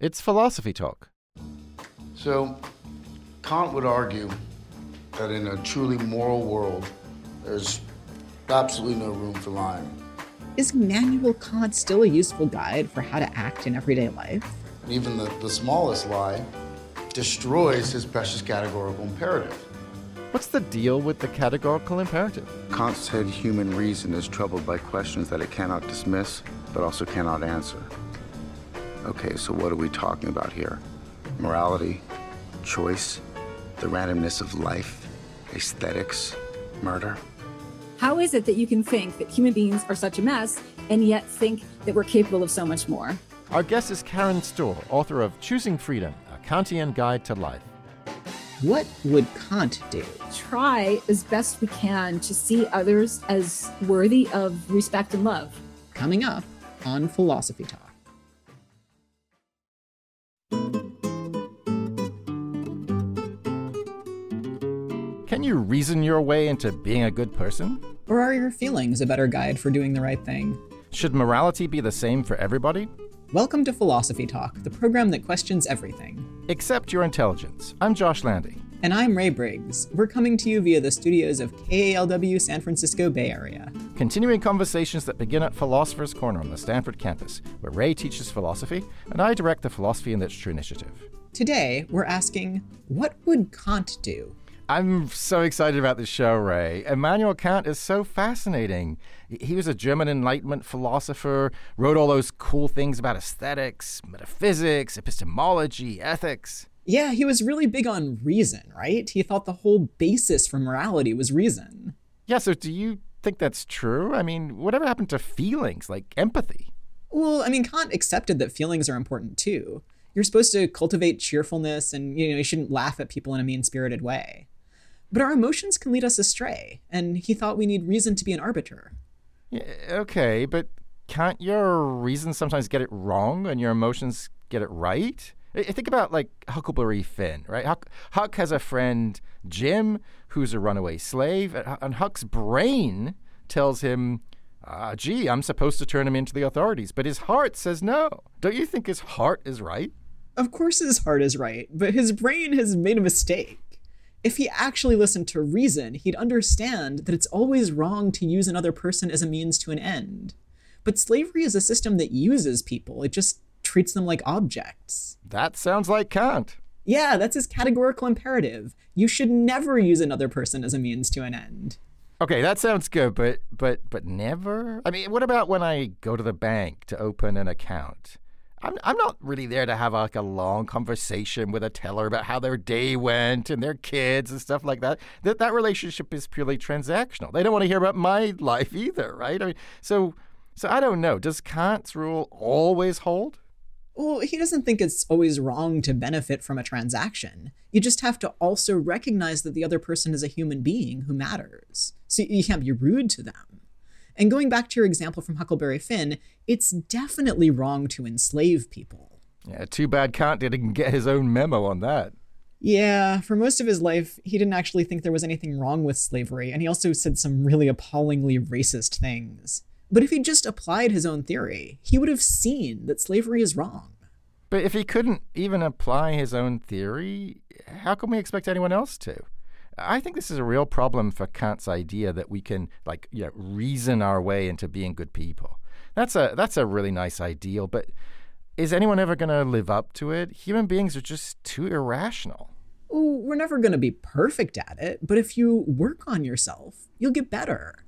It's Philosophy Talk. So, Kant would argue that in a truly moral world, there's absolutely no room for lying. Is Immanuel Kant still a useful guide for how to act in everyday life? And even the, the smallest lie destroys his precious categorical imperative. What's the deal with the categorical imperative? Kant said human reason is troubled by questions that it cannot dismiss, but also cannot answer. Okay, so what are we talking about here? Morality, choice, the randomness of life, aesthetics, murder? How is it that you can think that human beings are such a mess and yet think that we're capable of so much more? Our guest is Karen Stohr, author of Choosing Freedom, a Kantian guide to life. What would Kant do? Try as best we can to see others as worthy of respect and love. Coming up on Philosophy Talk. Can you reason your way into being a good person? Or are your feelings a better guide for doing the right thing? Should morality be the same for everybody? Welcome to Philosophy Talk, the program that questions everything. Except your intelligence. I'm Josh Landy. And I'm Ray Briggs. We're coming to you via the studios of KALW San Francisco Bay Area. Continuing conversations that begin at Philosopher's Corner on the Stanford campus, where Ray teaches philosophy and I direct the Philosophy and Literature Initiative. Today, we're asking what would Kant do? I'm so excited about this show, Ray. Immanuel Kant is so fascinating. He was a German Enlightenment philosopher, wrote all those cool things about aesthetics, metaphysics, epistemology, ethics. Yeah, he was really big on reason, right? He thought the whole basis for morality was reason. Yeah, so do you think that's true? I mean, whatever happened to feelings like empathy? Well, I mean, Kant accepted that feelings are important too. You're supposed to cultivate cheerfulness and, you know, you shouldn't laugh at people in a mean spirited way. But our emotions can lead us astray, and he thought we need reason to be an arbiter. Okay, but can't your reason sometimes get it wrong and your emotions get it right? I think about like Huckleberry Finn, right? Huck, Huck has a friend, Jim, who's a runaway slave, and Huck's brain tells him, ah, gee, I'm supposed to turn him into the authorities. But his heart says no. Don't you think his heart is right? Of course his heart is right, but his brain has made a mistake. If he actually listened to reason, he'd understand that it's always wrong to use another person as a means to an end. But slavery is a system that uses people, it just treats them like objects. That sounds like Kant. Yeah, that's his categorical imperative. You should never use another person as a means to an end. Okay, that sounds good, but but but never? I mean, what about when I go to the bank to open an account? I'm I'm not really there to have like a long conversation with a teller about how their day went and their kids and stuff like that. That that relationship is purely transactional. They don't want to hear about my life either, right? I mean, so so I don't know. Does Kant's rule always hold? Well, he doesn't think it's always wrong to benefit from a transaction. You just have to also recognize that the other person is a human being who matters. So you can't be rude to them. And going back to your example from Huckleberry Finn, it's definitely wrong to enslave people. Yeah, too bad Kant didn't get his own memo on that. Yeah, for most of his life, he didn't actually think there was anything wrong with slavery, and he also said some really appallingly racist things. But if he just applied his own theory, he would have seen that slavery is wrong. But if he couldn't even apply his own theory, how can we expect anyone else to? I think this is a real problem for Kant's idea that we can like you know reason our way into being good people. That's a that's a really nice ideal, but is anyone ever going to live up to it? Human beings are just too irrational. We're never going to be perfect at it, but if you work on yourself, you'll get better.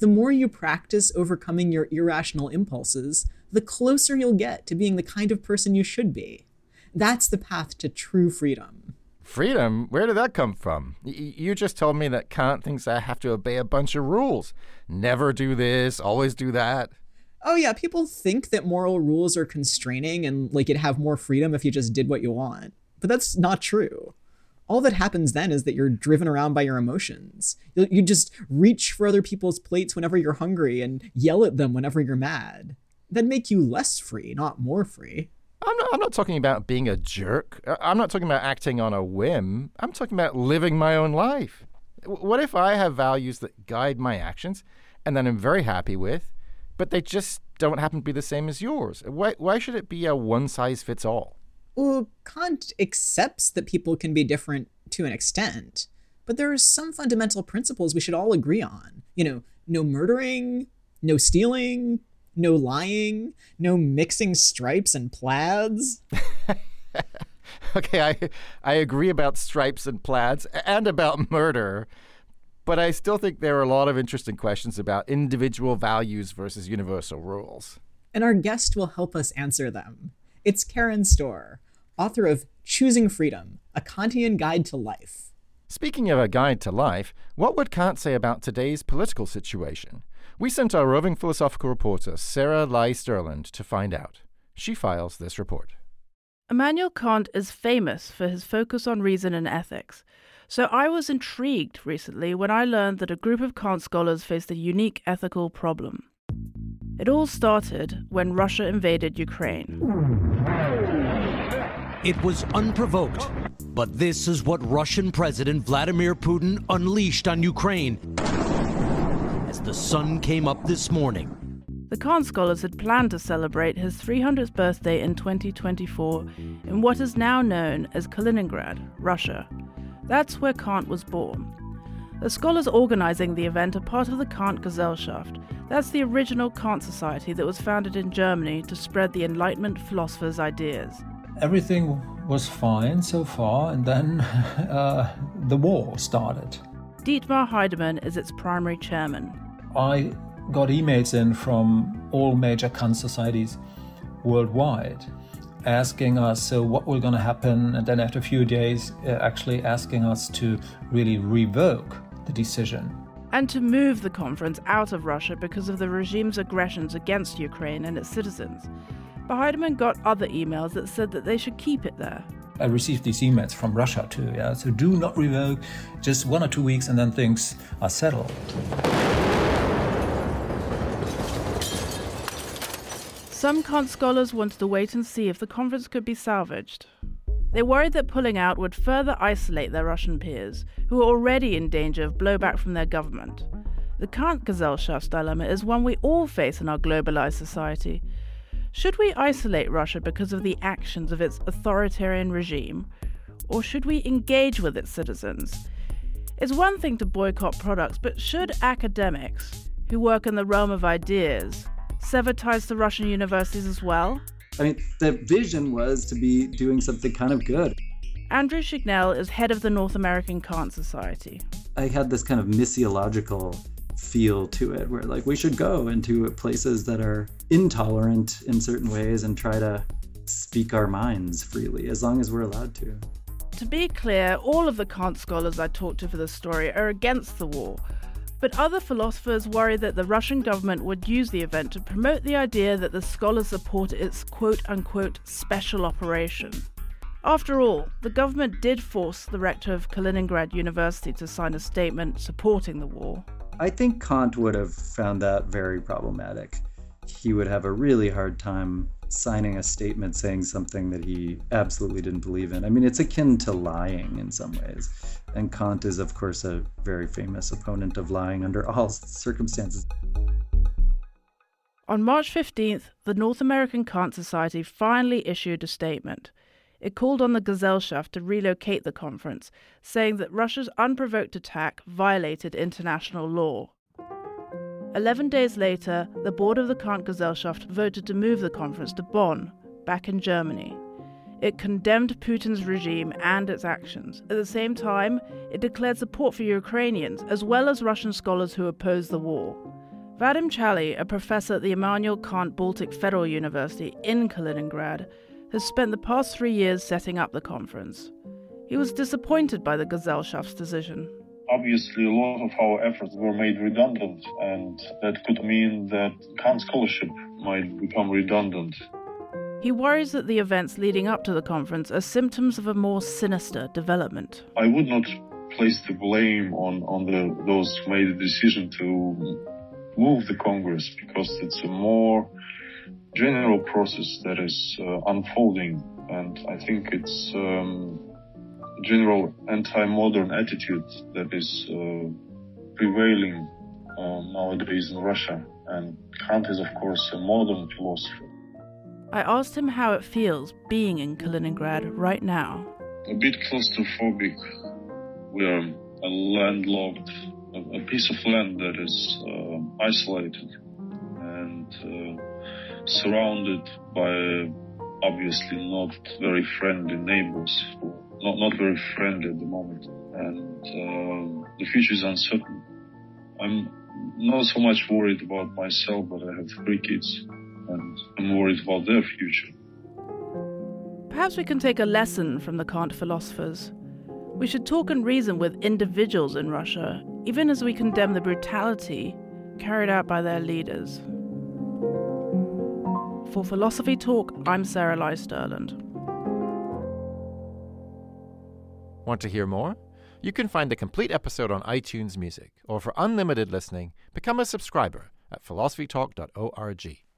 The more you practice overcoming your irrational impulses, the closer you'll get to being the kind of person you should be. That's the path to true freedom. Freedom? Where did that come from? Y- you just told me that Kant thinks I have to obey a bunch of rules. Never do this, always do that. Oh, yeah, people think that moral rules are constraining and like you'd have more freedom if you just did what you want. But that's not true. All that happens then is that you're driven around by your emotions. You, you just reach for other people's plates whenever you're hungry and yell at them whenever you're mad. That'd make you less free, not more free. I'm not, I'm not talking about being a jerk. Uh, I'm not talking about acting on a whim. I'm talking about living my own life. What if I have values that guide my actions and that I'm very happy with, but they just don't happen to be the same as yours? Why, why should it be a one size fits all? Well, Kant accepts that people can be different to an extent, but there are some fundamental principles we should all agree on. You know, no murdering, no stealing, no lying, no mixing stripes and plaids. okay, I I agree about stripes and plaids and about murder, but I still think there are a lot of interesting questions about individual values versus universal rules. And our guest will help us answer them. It's Karen Stohr, author of Choosing Freedom: A Kantian Guide to Life. Speaking of a guide to life, what would Kant say about today's political situation? We sent our roving philosophical reporter, Sarah Lai Stirland, to find out. She files this report. Immanuel Kant is famous for his focus on reason and ethics. So I was intrigued recently when I learned that a group of Kant scholars faced a unique ethical problem. It all started when Russia invaded Ukraine. It was unprovoked, but this is what Russian President Vladimir Putin unleashed on Ukraine as the sun came up this morning. The Kant scholars had planned to celebrate his 300th birthday in 2024 in what is now known as Kaliningrad, Russia. That's where Kant was born. The scholars organizing the event are part of the Kant Gesellschaft. That's the original Kant Society that was founded in Germany to spread the Enlightenment philosophers' ideas. Everything was fine so far, and then uh, the war started. Dietmar Heidemann is its primary chairman. I got emails in from all major Kant societies worldwide asking us so what was going to happen and then after a few days uh, actually asking us to really revoke the decision and to move the conference out of Russia because of the regime's aggressions against Ukraine and its citizens. But Heidemann got other emails that said that they should keep it there. I received these emails from Russia too, yeah. So do not revoke, just one or two weeks and then things are settled. Some Kant scholars wanted to wait and see if the conference could be salvaged. They worried that pulling out would further isolate their Russian peers, who were already in danger of blowback from their government. The Kant Gesellschaft's dilemma is one we all face in our globalized society. Should we isolate Russia because of the actions of its authoritarian regime, or should we engage with its citizens? It's one thing to boycott products, but should academics, who work in the realm of ideas, sever ties to Russian universities as well? I mean, the vision was to be doing something kind of good. Andrew Chignell is head of the North American Kant Society. I had this kind of missiological feel to it where like we should go into places that are intolerant in certain ways and try to speak our minds freely as long as we're allowed to. To be clear, all of the Kant scholars I talked to for this story are against the war, but other philosophers worry that the Russian government would use the event to promote the idea that the scholars support its quote unquote special operation. After all, the government did force the rector of Kaliningrad University to sign a statement supporting the war. I think Kant would have found that very problematic. He would have a really hard time signing a statement saying something that he absolutely didn't believe in. I mean, it's akin to lying in some ways. And Kant is, of course, a very famous opponent of lying under all circumstances. On March 15th, the North American Kant Society finally issued a statement. It called on the Gesellschaft to relocate the conference, saying that Russia's unprovoked attack violated international law. Eleven days later, the board of the Kant Gesellschaft voted to move the conference to Bonn, back in Germany. It condemned Putin's regime and its actions. At the same time, it declared support for Ukrainians, as well as Russian scholars who oppose the war. Vadim Chaly, a professor at the Immanuel Kant Baltic Federal University in Kaliningrad, has spent the past three years setting up the conference. He was disappointed by the Gesellschaft's decision. Obviously, a lot of our efforts were made redundant, and that could mean that Kant scholarship might become redundant. He worries that the events leading up to the conference are symptoms of a more sinister development. I would not place the blame on, on the, those who made the decision to move the Congress because it's a more general process that is uh, unfolding, and I think it's um, general anti-modern attitude that is uh, prevailing uh, nowadays in Russia. And Kant is, of course, a modern philosopher. I asked him how it feels being in Kaliningrad right now. A bit claustrophobic. We are a landlocked, a, a piece of land that is uh, isolated and uh, surrounded by obviously not very friendly neighbors, not not very friendly at the moment, and uh, the future is uncertain. I'm not so much worried about myself, but I have three kids, and I'm worried about their future. Perhaps we can take a lesson from the Kant philosophers. We should talk and reason with individuals in Russia, even as we condemn the brutality carried out by their leaders. For Philosophy Talk, I'm Sarah Lai Stirland. Want to hear more? You can find the complete episode on iTunes Music, or for unlimited listening, become a subscriber at philosophytalk.org.